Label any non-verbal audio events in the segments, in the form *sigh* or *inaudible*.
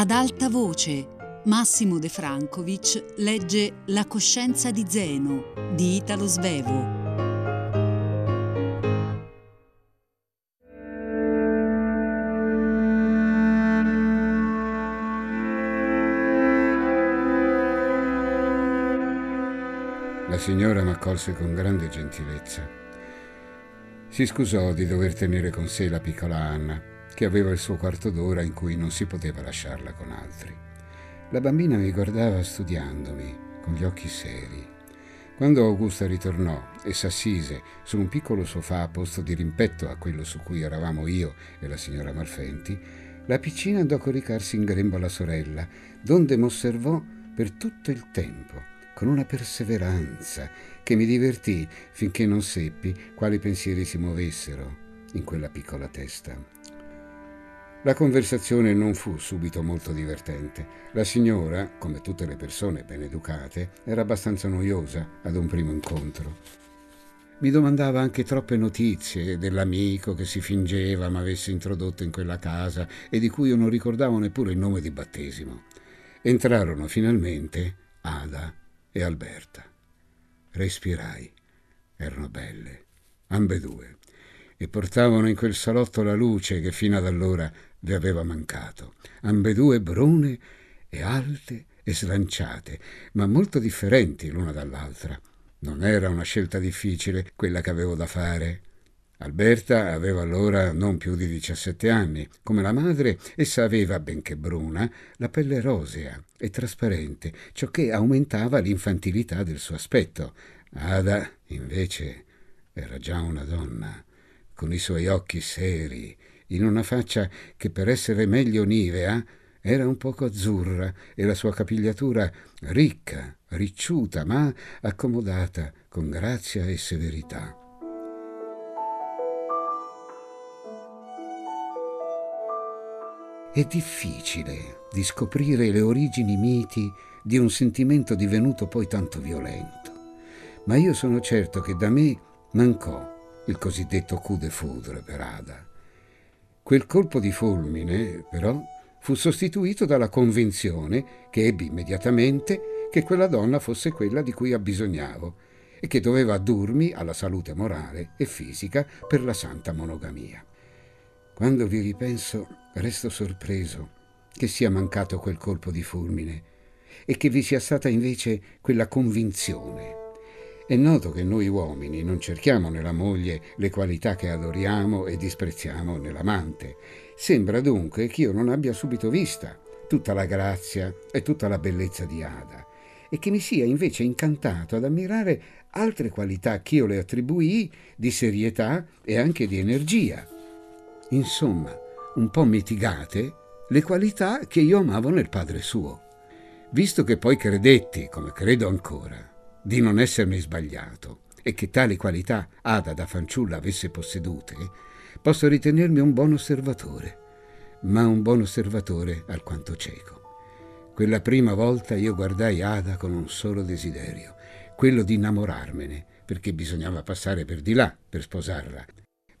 Ad alta voce, Massimo De Francovic legge La coscienza di Zeno di Italo Svevo. La signora m'accolse con grande gentilezza. Si scusò di dover tenere con sé la piccola Anna, che aveva il suo quarto d'ora in cui non si poteva lasciarla con altri. La bambina mi guardava studiandomi, con gli occhi seri. Quando Augusta ritornò e s'assise su un piccolo sofà posto di rimpetto a quello su cui eravamo io e la signora Malfenti, la piccina andò a coricarsi in grembo alla sorella, donde m'osservò per tutto il tempo con una perseveranza che mi divertì finché non seppi quali pensieri si muovessero in quella piccola testa. La conversazione non fu subito molto divertente. La signora, come tutte le persone ben educate, era abbastanza noiosa ad un primo incontro. Mi domandava anche troppe notizie dell'amico che si fingeva m'avesse introdotto in quella casa e di cui io non ricordavo neppure il nome di battesimo. Entrarono finalmente Ada e Alberta. Respirai. Erano belle, ambedue, e portavano in quel salotto la luce che fino ad allora vi aveva mancato. Ambedue brune e alte e slanciate, ma molto differenti l'una dall'altra. Non era una scelta difficile quella che avevo da fare. Alberta aveva allora non più di 17 anni. Come la madre, essa aveva, benché bruna, la pelle rosea e trasparente, ciò che aumentava l'infantilità del suo aspetto. Ada, invece, era già una donna, con i suoi occhi seri, in una faccia che per essere meglio nivea era un poco azzurra e la sua capigliatura ricca, ricciuta, ma accomodata con grazia e severità. È difficile di scoprire le origini miti di un sentimento divenuto poi tanto violento, ma io sono certo che da me mancò il cosiddetto coup de foudre per Ada. Quel colpo di fulmine, però, fu sostituito dalla convinzione che ebbi immediatamente che quella donna fosse quella di cui abbisognavo e che doveva addurmi alla salute morale e fisica per la santa monogamia. Quando vi ripenso, resto sorpreso che sia mancato quel colpo di fulmine e che vi sia stata invece quella convinzione. È noto che noi uomini non cerchiamo nella moglie le qualità che adoriamo e disprezziamo nell'amante. Sembra dunque che io non abbia subito vista tutta la grazia e tutta la bellezza di Ada e che mi sia invece incantato ad ammirare altre qualità che io le attribuii di serietà e anche di energia insomma, un po' mitigate, le qualità che io amavo nel padre suo. Visto che poi credetti, come credo ancora, di non essermi sbagliato e che tali qualità Ada da fanciulla avesse possedute, posso ritenermi un buon osservatore, ma un buon osservatore alquanto cieco. Quella prima volta io guardai Ada con un solo desiderio, quello di innamorarmene, perché bisognava passare per di là per sposarla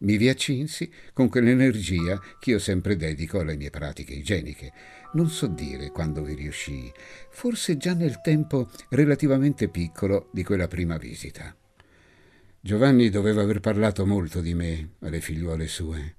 mi riaccinsi con quell'energia che io sempre dedico alle mie pratiche igieniche. Non so dire quando vi riuscii, forse già nel tempo relativamente piccolo di quella prima visita. Giovanni doveva aver parlato molto di me alle figliuole sue.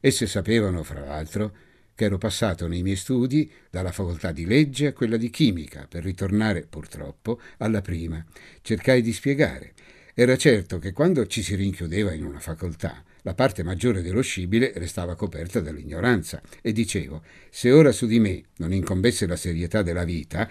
Esse sapevano, fra l'altro, che ero passato nei miei studi dalla facoltà di legge a quella di chimica per ritornare, purtroppo, alla prima. Cercai di spiegare. Era certo che quando ci si rinchiudeva in una facoltà, la parte maggiore dello scibile restava coperta dall'ignoranza e dicevo, se ora su di me non incombesse la serietà della vita,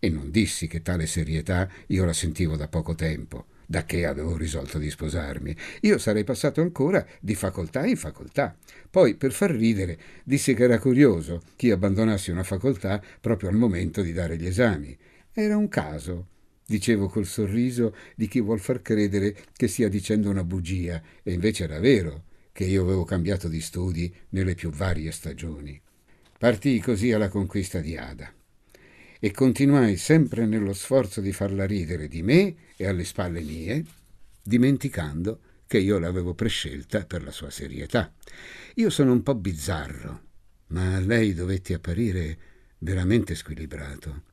e non dissi che tale serietà io la sentivo da poco tempo, da che avevo risolto di sposarmi. Io sarei passato ancora di facoltà in facoltà. Poi, per far ridere, disse che era curioso che io abbandonassi una facoltà proprio al momento di dare gli esami. Era un caso dicevo col sorriso di chi vuol far credere che stia dicendo una bugia, e invece era vero che io avevo cambiato di studi nelle più varie stagioni. Partii così alla conquista di Ada e continuai sempre nello sforzo di farla ridere di me e alle spalle mie, dimenticando che io l'avevo prescelta per la sua serietà. Io sono un po' bizzarro, ma a lei dovetti apparire veramente squilibrato.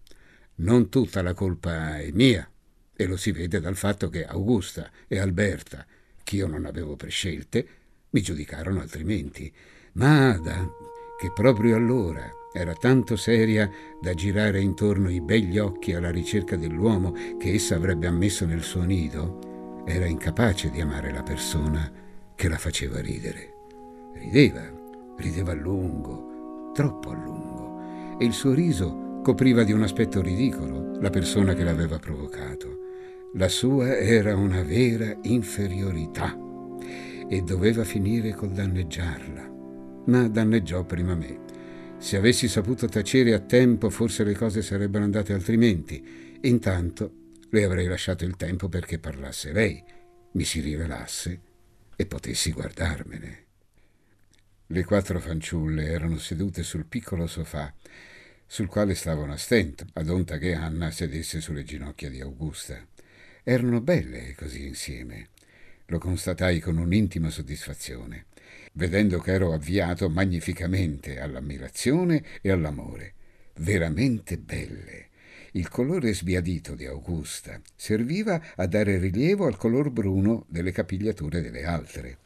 Non tutta la colpa è mia, e lo si vede dal fatto che Augusta e Alberta, che io non avevo prescelte, mi giudicarono altrimenti. Ma Ada, che proprio allora era tanto seria da girare intorno i begli occhi alla ricerca dell'uomo che essa avrebbe ammesso nel suo nido, era incapace di amare la persona che la faceva ridere. Rideva, rideva a lungo, troppo a lungo, e il suo riso copriva di un aspetto ridicolo la persona che l'aveva provocato. La sua era una vera inferiorità e doveva finire col danneggiarla, ma danneggiò prima me. Se avessi saputo tacere a tempo, forse le cose sarebbero andate altrimenti. Intanto le avrei lasciato il tempo perché parlasse lei, mi si rivelasse e potessi guardarmene. Le quattro fanciulle erano sedute sul piccolo sofà, sul quale stavano a stento, ad onta che Anna sedesse sulle ginocchia di Augusta. Erano belle così insieme. Lo constatai con un'intima soddisfazione, vedendo che ero avviato magnificamente all'ammirazione e all'amore. Veramente belle. Il colore sbiadito di Augusta serviva a dare rilievo al color bruno delle capigliature delle altre.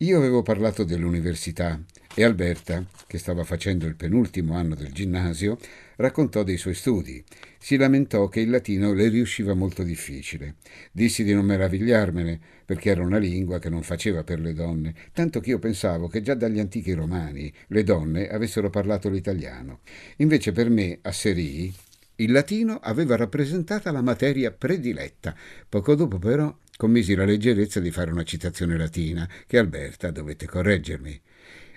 Io avevo parlato dell'università e Alberta, che stava facendo il penultimo anno del ginnasio, raccontò dei suoi studi. Si lamentò che il latino le riusciva molto difficile. Dissi di non meravigliarmene, perché era una lingua che non faceva per le donne, tanto che io pensavo che già dagli antichi romani le donne avessero parlato l'italiano. Invece per me, a Serii, il latino aveva rappresentata la materia prediletta. Poco dopo, però, commisi la leggerezza di fare una citazione latina, che Alberta dovette correggermi.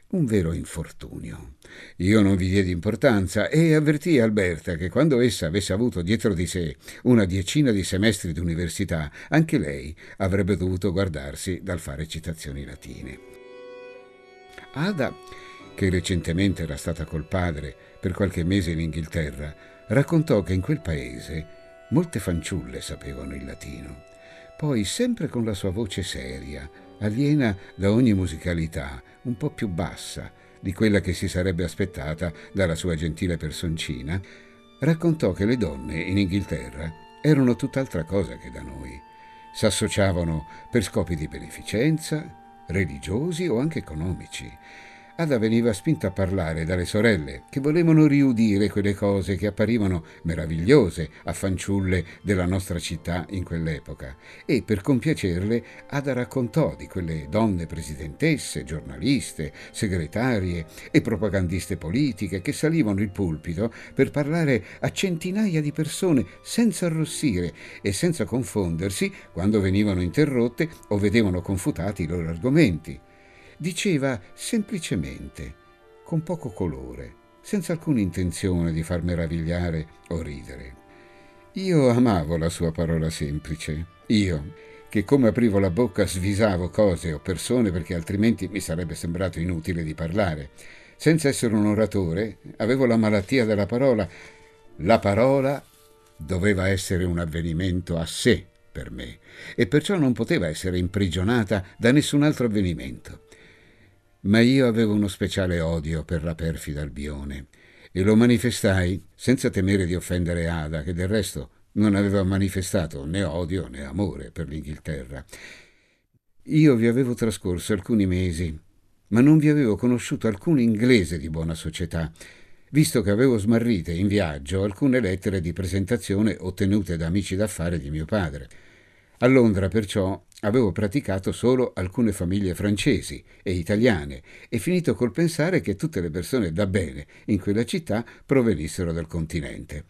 Un vero infortunio. Io non vi diedi importanza e avvertii Alberta che quando essa avesse avuto dietro di sé una decina di semestri d'università, anche lei avrebbe dovuto guardarsi dal fare citazioni latine. Ada, che recentemente era stata col padre per qualche mese in Inghilterra, raccontò che in quel paese molte fanciulle sapevano il latino poi sempre con la sua voce seria, aliena da ogni musicalità, un po' più bassa di quella che si sarebbe aspettata dalla sua gentile personcina, raccontò che le donne in Inghilterra erano tutt'altra cosa che da noi. S'associavano per scopi di beneficenza, religiosi o anche economici Ada veniva spinta a parlare dalle sorelle, che volevano riudire quelle cose che apparivano meravigliose a fanciulle della nostra città in quell'epoca, e per compiacerle Ada raccontò di quelle donne presidentesse, giornaliste, segretarie e propagandiste politiche che salivano il pulpito per parlare a centinaia di persone senza arrossire e senza confondersi quando venivano interrotte o vedevano confutati i loro argomenti diceva semplicemente, con poco colore, senza alcuna intenzione di far meravigliare o ridere. Io amavo la sua parola semplice, io, che come aprivo la bocca svisavo cose o persone perché altrimenti mi sarebbe sembrato inutile di parlare. Senza essere un oratore, avevo la malattia della parola. La parola doveva essere un avvenimento a sé per me e perciò non poteva essere imprigionata da nessun altro avvenimento. Ma io avevo uno speciale odio per la perfida Albione e lo manifestai senza temere di offendere Ada, che del resto non aveva manifestato né odio né amore per l'Inghilterra. Io vi avevo trascorso alcuni mesi, ma non vi avevo conosciuto alcun inglese di buona società, visto che avevo smarrite in viaggio alcune lettere di presentazione ottenute da amici d'affari di mio padre. A Londra, perciò, avevo praticato solo alcune famiglie francesi e italiane e finito col pensare che tutte le persone da bene in quella città provenissero dal continente.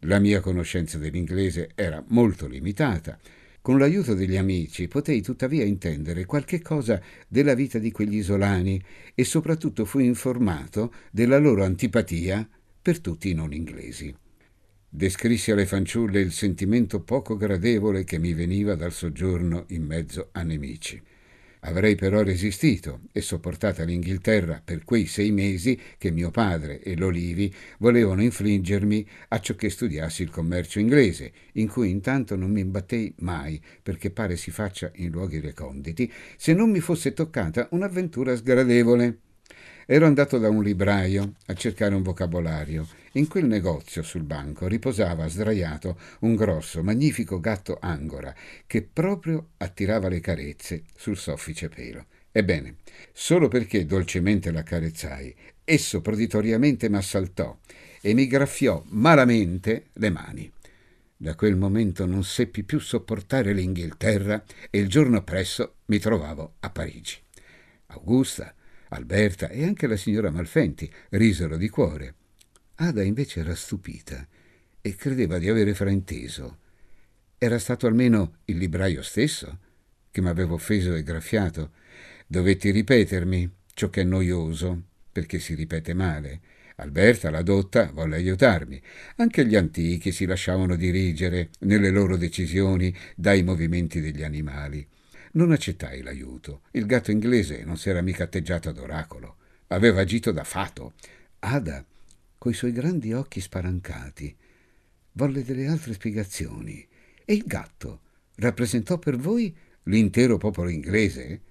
La mia conoscenza dell'inglese era molto limitata. Con l'aiuto degli amici potei tuttavia intendere qualche cosa della vita di quegli isolani e soprattutto fui informato della loro antipatia per tutti i non inglesi. Descrissi alle fanciulle il sentimento poco gradevole che mi veniva dal soggiorno in mezzo a nemici. Avrei però resistito e sopportata l'Inghilterra per quei sei mesi che mio padre e l'Olivi volevano infliggermi a ciò che studiassi il commercio inglese, in cui intanto non mi imbattei mai, perché pare si faccia in luoghi reconditi, se non mi fosse toccata un'avventura sgradevole. Ero andato da un libraio a cercare un vocabolario. In quel negozio sul banco riposava sdraiato un grosso, magnifico gatto angora che proprio attirava le carezze sul soffice pelo. Ebbene, solo perché dolcemente l'accarezzai, esso proditoriamente m'assaltò e mi graffiò malamente le mani. Da quel momento non seppi più sopportare l'Inghilterra e il giorno appresso mi trovavo a Parigi. Augusta, Alberta e anche la signora Malfenti risero di cuore. Ada invece era stupita e credeva di avere frainteso. Era stato almeno il libraio stesso che m'aveva offeso e graffiato. Dovetti ripetermi ciò che è noioso, perché si ripete male. Alberta, la dotta, volle aiutarmi. Anche gli antichi si lasciavano dirigere nelle loro decisioni dai movimenti degli animali. Non accettai l'aiuto. Il gatto inglese non si era mica atteggiato ad oracolo. Aveva agito da fato. Ada, coi suoi grandi occhi spalancati, volle delle altre spiegazioni. E il gatto rappresentò per voi l'intero popolo inglese?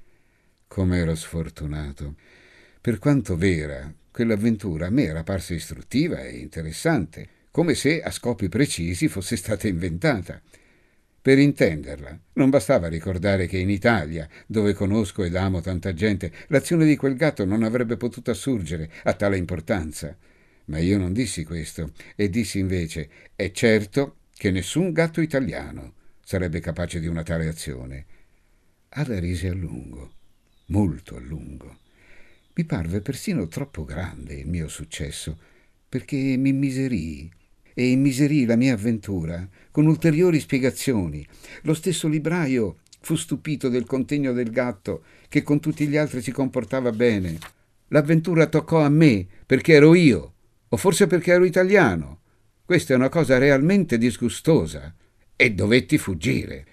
Com'ero sfortunato. Per quanto vera, quell'avventura a me era parsa istruttiva e interessante, come se a scopi precisi fosse stata inventata. Per intenderla, non bastava ricordare che in Italia, dove conosco ed amo tanta gente, l'azione di quel gatto non avrebbe potuto assurgere a tale importanza. Ma io non dissi questo, e dissi invece: è certo che nessun gatto italiano sarebbe capace di una tale azione. Ada rise a lungo, molto a lungo. Mi parve persino troppo grande il mio successo, perché mi immiserii e immiserii la mia avventura con ulteriori spiegazioni. Lo stesso libraio fu stupito del contegno del gatto, che con tutti gli altri si comportava bene. L'avventura toccò a me, perché ero io, o forse perché ero italiano. Questa è una cosa realmente disgustosa, e dovetti fuggire.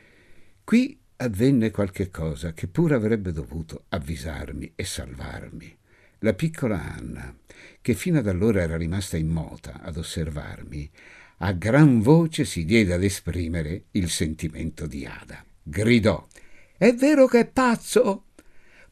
Qui avvenne qualche cosa che pure avrebbe dovuto avvisarmi e salvarmi. La piccola Anna, che fino ad allora era rimasta immota ad osservarmi, a gran voce si diede ad esprimere il sentimento di Ada. Gridò: È vero che è pazzo?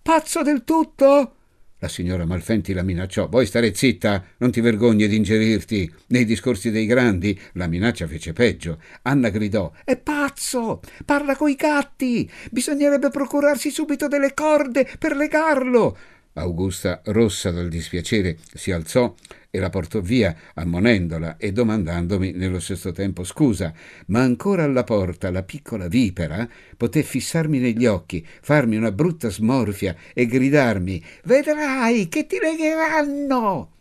Pazzo del tutto? La signora Malfenti la minacciò. Vuoi stare zitta? Non ti vergogni di ingerirti nei discorsi dei grandi? La minaccia fece peggio. Anna gridò: È pazzo! Parla coi gatti! Bisognerebbe procurarsi subito delle corde per legarlo! Augusta, rossa dal dispiacere, si alzò e la portò via, ammonendola e domandandomi nello stesso tempo scusa, ma ancora alla porta la piccola vipera poté fissarmi negli occhi, farmi una brutta smorfia e gridarmi Vedrai che ti legheranno!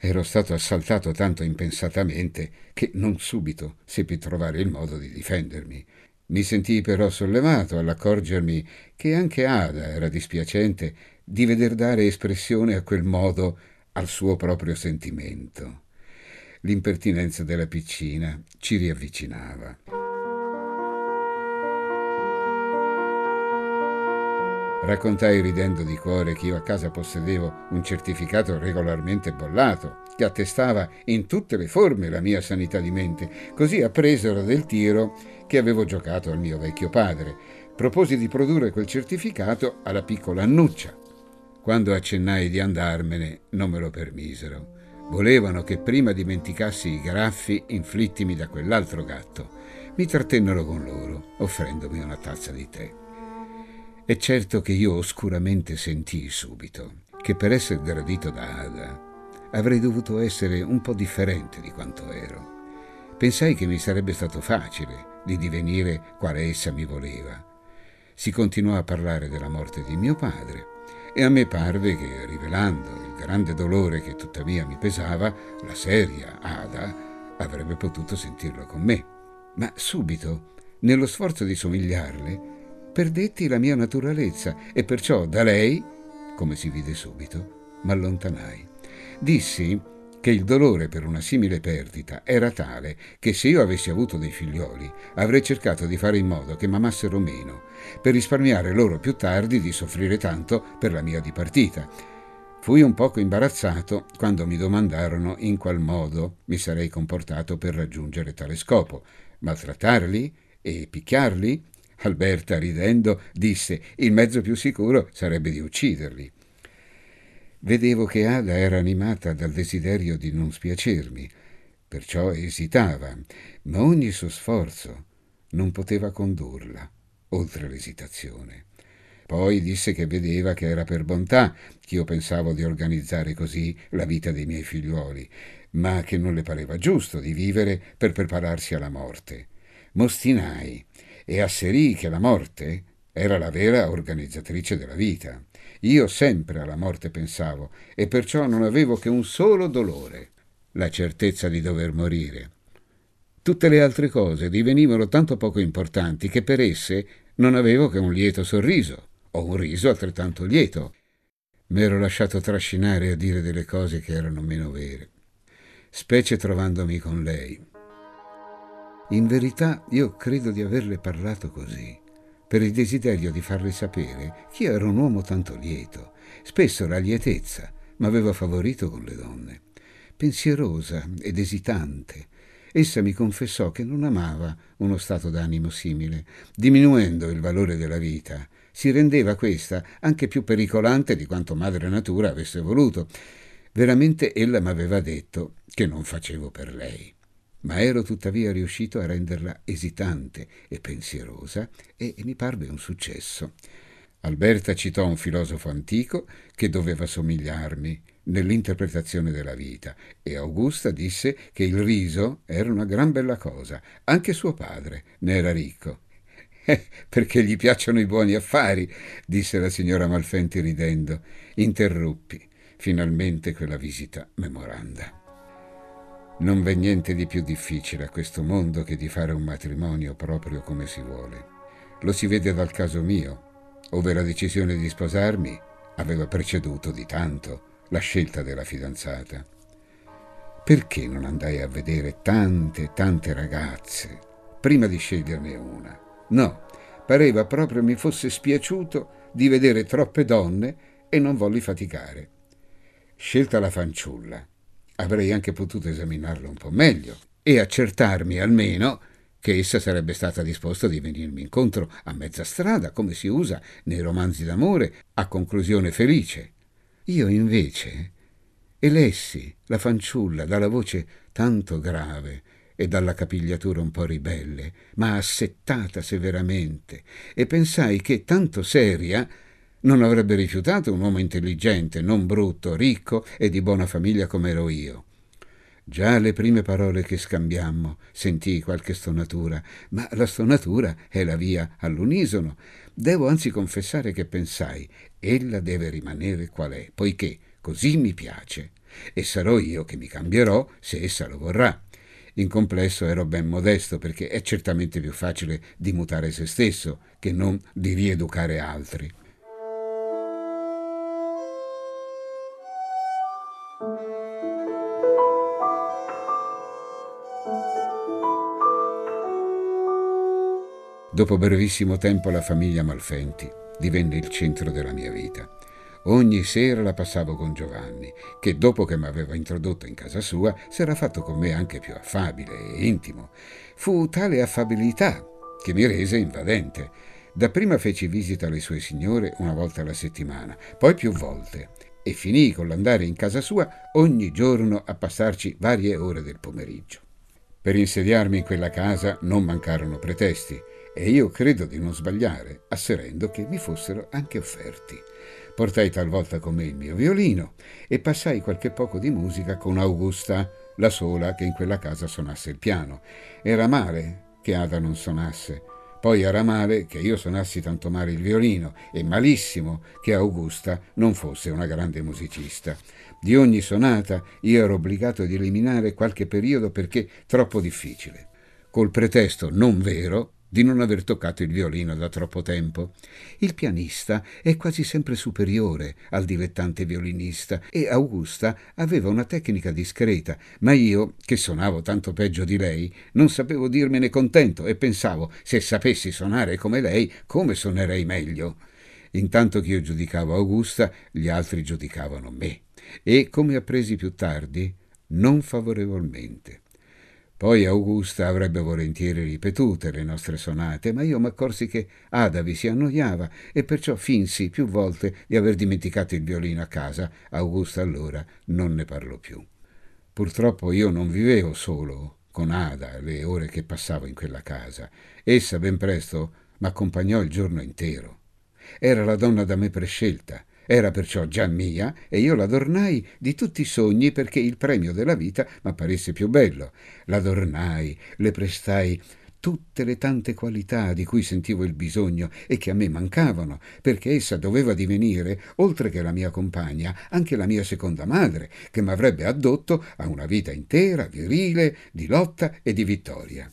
Ero stato assaltato tanto impensatamente che non subito seppi trovare il modo di difendermi. Mi sentii però sollevato all'accorgermi che anche Ada era dispiacente di veder dare espressione a quel modo al suo proprio sentimento. L'impertinenza della piccina ci riavvicinava. Raccontai ridendo di cuore che io a casa possedevo un certificato regolarmente bollato, che attestava in tutte le forme la mia sanità di mente. Così appresero del tiro che avevo giocato al mio vecchio padre. Proposi di produrre quel certificato alla piccola Annuccia. Quando accennai di andarmene, non me lo permisero. Volevano che prima dimenticassi i graffi inflittimi da quell'altro gatto. Mi trattennero con loro, offrendomi una tazza di tè. È certo che io oscuramente sentii subito che per essere gradito da Ada avrei dovuto essere un po' differente di quanto ero. Pensai che mi sarebbe stato facile di divenire quale essa mi voleva. Si continuò a parlare della morte di mio padre e a me parve che, rivelando il grande dolore che tuttavia mi pesava, la seria Ada avrebbe potuto sentirlo con me. Ma subito, nello sforzo di somigliarle, perdetti la mia naturalezza e perciò da lei, come si vide subito, m'allontanai. Dissi che il dolore per una simile perdita era tale che se io avessi avuto dei figlioli avrei cercato di fare in modo che m'amassero meno, per risparmiare loro più tardi di soffrire tanto per la mia dipartita. Fui un poco imbarazzato quando mi domandarono in qual modo mi sarei comportato per raggiungere tale scopo. Maltrattarli e picchiarli? Alberta, ridendo, disse il mezzo più sicuro sarebbe di ucciderli. Vedevo che Ada era animata dal desiderio di non spiacermi, perciò esitava, ma ogni suo sforzo non poteva condurla oltre l'esitazione. Poi disse che vedeva che era per bontà che io pensavo di organizzare così la vita dei miei figliuoli, ma che non le pareva giusto di vivere per prepararsi alla morte. Mostinai e asserì che la morte era la vera organizzatrice della vita. Io sempre alla morte pensavo e perciò non avevo che un solo dolore, la certezza di dover morire. Tutte le altre cose divenivano tanto poco importanti che per esse non avevo che un lieto sorriso o un riso altrettanto lieto. M'ero lasciato trascinare a dire delle cose che erano meno vere, specie trovandomi con lei. In verità io credo di averle parlato così per il desiderio di farle sapere che io ero un uomo tanto lieto. Spesso la lietezza m'aveva favorito con le donne. Pensierosa ed esitante, essa mi confessò che non amava uno stato d'animo simile, diminuendo il valore della vita. Si rendeva questa anche più pericolante di quanto madre natura avesse voluto. Veramente ella m'aveva detto che non facevo per lei ma ero tuttavia riuscito a renderla esitante e pensierosa e, mi parve un successo. Alberta citò un filosofo antico che doveva somigliarmi nell'interpretazione della vita e Augusta disse che il riso era una gran bella cosa, anche suo padre ne era ricco. *laughs* Eh, perché gli piacciono i buoni affari, disse la signora Malfenti ridendo. Interruppi finalmente quella visita memoranda. Non v'è niente di più difficile a questo mondo che di fare un matrimonio proprio come si vuole. Lo si vede dal caso mio, ove la decisione di sposarmi aveva preceduto di tanto la scelta della fidanzata. Perché non andai a vedere tante, tante ragazze prima di sceglierne una? No, pareva proprio mi fosse spiaciuto di vedere troppe donne e non volli faticare. Scelta la fanciulla avrei anche potuto esaminarla un po' meglio e accertarmi almeno che essa sarebbe stata disposta a venirmi incontro a mezza strada, come si usa nei romanzi d'amore, a conclusione felice. Io invece elessi la fanciulla dalla voce tanto grave e dalla capigliatura un po' ribelle, ma assettata severamente, e pensai che tanto seria non avrebbe rifiutato un uomo intelligente, non brutto, ricco e di buona famiglia come ero io. Già le prime parole che scambiammo sentii qualche stonatura, ma la stonatura è la via all'unisono. Devo anzi confessare che pensai, ella deve rimanere qual è, poiché così mi piace, e sarò io che mi cambierò se essa lo vorrà. In complesso ero ben modesto perché è certamente più facile di mutare se stesso che non di rieducare altri. Dopo brevissimo tempo la famiglia Malfenti divenne il centro della mia vita. Ogni sera la passavo con Giovanni, che dopo che mi aveva introdotto in casa sua s'era fatto con me anche più affabile e intimo. Fu tale affabilità che mi rese invadente. Dapprima feci visita alle sue signore una volta alla settimana, poi più volte, e finii con l'andare in casa sua ogni giorno a passarci varie ore del pomeriggio. Per insediarmi in quella casa non mancarono pretesti e io credo di non sbagliare, asserendo che mi fossero anche offerti. Portai talvolta con me il mio violino e passai qualche poco di musica con Augusta, la sola che in quella casa suonasse il piano. Era male che Ada non suonasse. Poi era male che io suonassi tanto male il violino e malissimo che Augusta non fosse una grande musicista. Di ogni sonata io ero obbligato ad eliminare qualche periodo perché troppo difficile. Col pretesto non vero di non aver toccato il violino da troppo tempo. Il pianista è quasi sempre superiore al dilettante violinista e Augusta aveva una tecnica discreta, ma io, che suonavo tanto peggio di lei, non sapevo dirmene contento e pensavo, se sapessi suonare come lei, come suonerei meglio. Intanto che io giudicavo Augusta, gli altri giudicavano me e, come appresi più tardi, non favorevolmente. Poi Augusta avrebbe volentieri ripetute le nostre sonate, ma io m'accorsi che Ada vi si annoiava e perciò finsi più volte di aver dimenticato il violino a casa. Augusta allora non ne parlò più. Purtroppo io non vivevo solo con Ada le ore che passavo in quella casa. Essa ben presto m'accompagnò il giorno intero. Era la donna da me prescelta, era perciò già mia e io l'adornai di tutti i sogni perché il premio della vita m'apparisse più bello. L'adornai, le prestai tutte le tante qualità di cui sentivo il bisogno e che a me mancavano, perché essa doveva divenire, oltre che la mia compagna, anche la mia seconda madre, che m'avrebbe addotto a una vita intera, virile, di lotta e di vittoria.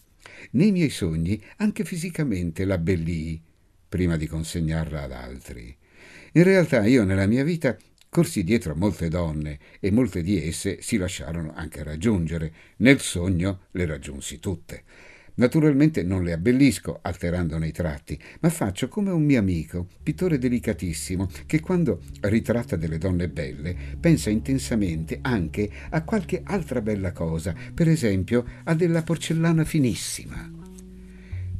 Nei miei sogni anche fisicamente l'abbellii, prima di consegnarla ad altri. In realtà io nella mia vita corsi dietro a molte donne e molte di esse si lasciarono anche raggiungere. Nel sogno le raggiunsi tutte. Naturalmente non le abbellisco alterandone i tratti, ma faccio come un mio amico, pittore delicatissimo, che quando ritratta delle donne belle pensa intensamente anche a qualche altra bella cosa, per esempio a della porcellana finissima.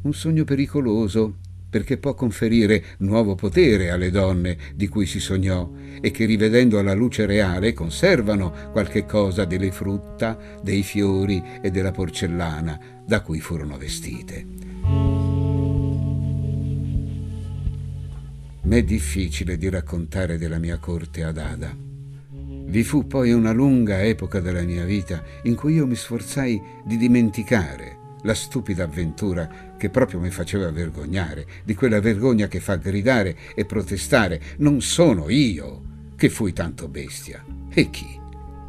Un sogno pericoloso, perché può conferire nuovo potere alle donne di cui si sognò e che rivedendo alla luce reale conservano qualche cosa delle frutta, dei fiori e della porcellana da cui furono vestite. M'è difficile di raccontare della mia corte ad Ada. Vi fu poi una lunga epoca della mia vita in cui io mi sforzai di dimenticare la stupida avventura che proprio mi faceva vergognare, di quella vergogna che fa gridare e protestare. Non sono io che fui tanto bestia. E chi?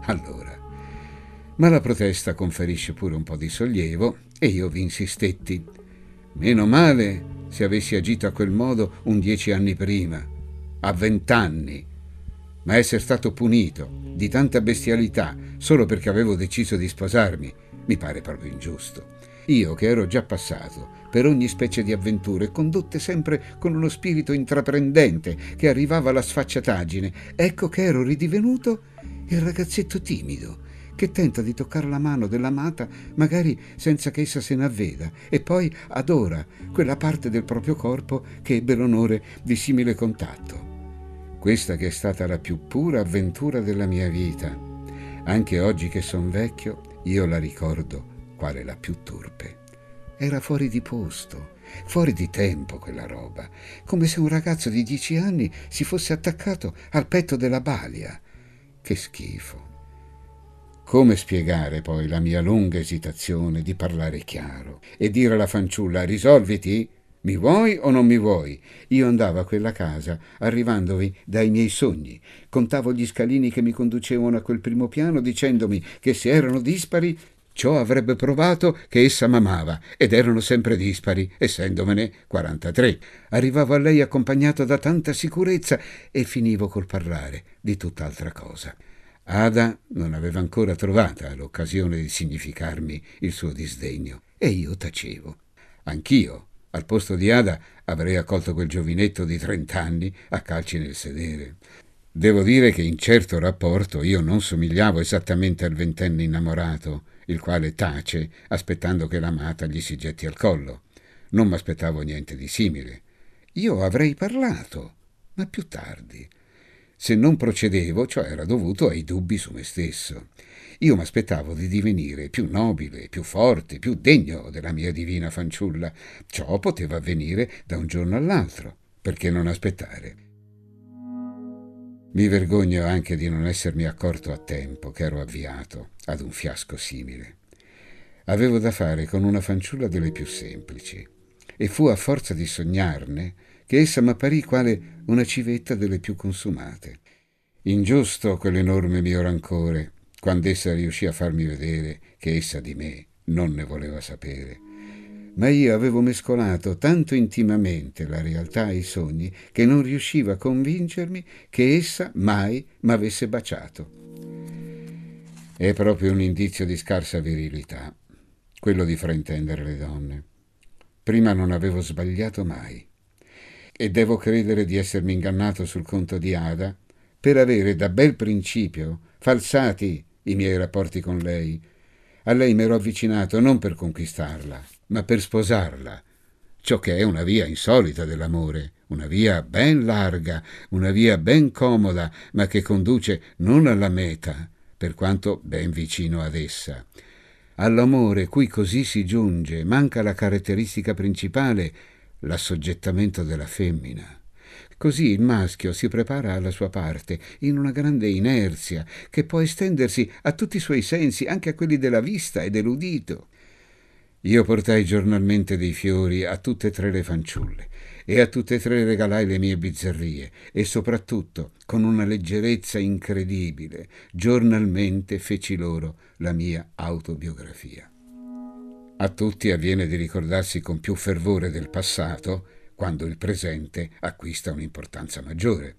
Allora. Ma la protesta conferisce pure un po' di sollievo e io vi insistetti. Meno male se avessi agito a quel modo un dieci anni prima, a vent'anni. Ma essere stato punito di tanta bestialità solo perché avevo deciso di sposarmi mi pare proprio ingiusto. Io che ero già passato per ogni specie di avventure, condotte sempre con uno spirito intraprendente che arrivava alla sfacciataggine, ecco che ero ridivenuto il ragazzetto timido che tenta di toccare la mano dell'amata magari senza che essa se ne avveda e poi adora quella parte del proprio corpo che ebbe l'onore di simile contatto. Questa che è stata la più pura avventura della mia vita. Anche oggi che son vecchio, io la ricordo quale la più turpe. Era fuori di posto, fuori di tempo quella roba, come se un ragazzo di dieci anni si fosse attaccato al petto della balia. Che schifo. Come spiegare poi la mia lunga esitazione di parlare chiaro e dire alla fanciulla risolviti? Mi vuoi o non mi vuoi? Io andavo a quella casa, arrivandovi dai miei sogni. Contavo gli scalini che mi conducevano a quel primo piano, dicendomi che se erano dispari Ciò avrebbe provato che essa m'amava ed erano sempre dispari, essendomene 43. Arrivavo a lei accompagnato da tanta sicurezza e finivo col parlare di tutt'altra cosa. Ada non aveva ancora trovata l'occasione di significarmi il suo disdegno e io tacevo. Anch'io, al posto di Ada, avrei accolto quel giovinetto di trent'anni a calci nel sedere. Devo dire che in certo rapporto io non somigliavo esattamente al ventenne innamorato il quale tace aspettando che l'amata gli si getti al collo. Non m'aspettavo niente di simile. Io avrei parlato, ma più tardi. Se non procedevo, ciò era dovuto ai dubbi su me stesso. Io m'aspettavo di divenire più nobile, più forte, più degno della mia divina fanciulla. Ciò poteva avvenire da un giorno all'altro. Perché non aspettare? Mi vergogno anche di non essermi accorto a tempo che ero avviato ad un fiasco simile. Avevo da fare con una fanciulla delle più semplici e fu a forza di sognarne che essa m'apparì quale una civetta delle più consumate. Ingiusto quell'enorme mio rancore quando essa riuscì a farmi vedere che essa di me non ne voleva sapere ma io avevo mescolato tanto intimamente la realtà e i sogni che non riusciva a convincermi che essa mai m'avesse baciato. È proprio un indizio di scarsa virilità, quello di fraintendere le donne. Prima non avevo sbagliato mai. E devo credere di essermi ingannato sul conto di Ada per avere da bel principio falsati i miei rapporti con lei, A lei mi ero avvicinato non per conquistarla, ma per sposarla. Ciò che è una via insolita dell'amore, una via ben larga, una via ben comoda, ma che conduce non alla meta, per quanto ben vicino ad essa. All'amore cui così si giunge manca la caratteristica principale, l'assoggettamento della femmina. Così il maschio si prepara alla sua parte in una grande inerzia che può estendersi a tutti i suoi sensi, anche a quelli della vista e dell'udito. Io portai giornalmente dei fiori a tutte e tre le fanciulle e a tutte e tre regalai le mie bizzarrie e soprattutto, con una leggerezza incredibile, giornalmente feci loro la mia autobiografia. A tutti avviene di ricordarsi con più fervore del passato quando il presente acquista un'importanza maggiore.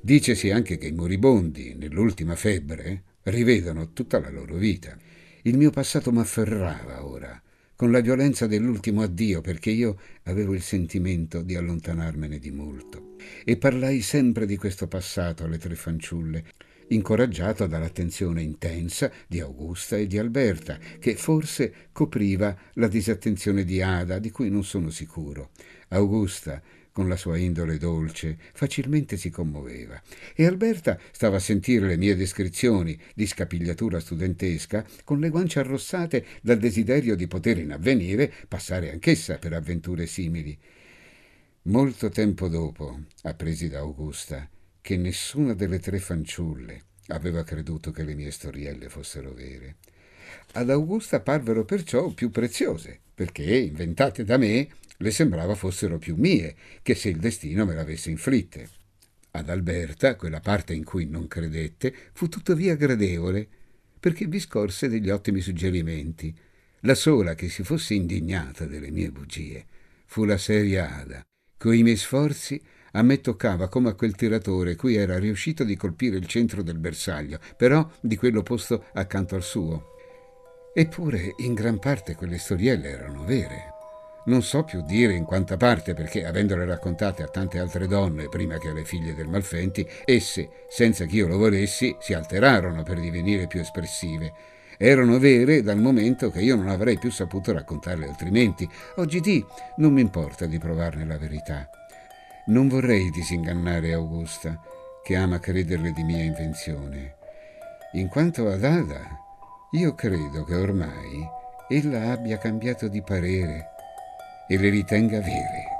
Dicesi anche che i moribondi, nell'ultima febbre, rivedono tutta la loro vita. Il mio passato m'afferrava ora, con la violenza dell'ultimo addio, perché io avevo il sentimento di allontanarmene di molto. E parlai sempre di questo passato alle tre fanciulle, incoraggiato dall'attenzione intensa di Augusta e di Alberta, che forse copriva la disattenzione di Ada, di cui non sono sicuro. Augusta, con la sua indole dolce, facilmente si commoveva e Alberta stava a sentire le mie descrizioni di scapigliatura studentesca con le guance arrossate dal desiderio di poter in avvenire passare anch'essa per avventure simili. Molto tempo dopo appresi da Augusta che nessuna delle tre fanciulle aveva creduto che le mie storielle fossero vere. Ad Augusta parvero perciò più preziose, perché, inventate da me, le sembrava fossero più mie che se il destino me l'avesse inflitte. Ad Alberta, quella parte in cui non credette, fu tuttavia gradevole, perché vi scorse degli ottimi suggerimenti. La sola che si fosse indignata delle mie bugie fu la seria Ada, coi miei sforzi a me toccava come a quel tiratore cui era riuscito di colpire il centro del bersaglio, però di quello posto accanto al suo. Eppure in gran parte quelle storielle erano vere. Non so più dire in quanta parte perché, avendole raccontate a tante altre donne prima che alle figlie del Malfenti, esse, senza che io lo volessi, si alterarono per divenire più espressive. Erano vere dal momento che io non avrei più saputo raccontarle altrimenti. Oggi di non mi importa di provarne la verità. Non vorrei disingannare Augusta, che ama crederle di mia invenzione. In quanto ad Ada, io credo che ormai ella abbia cambiato di parere e le ritenga vere.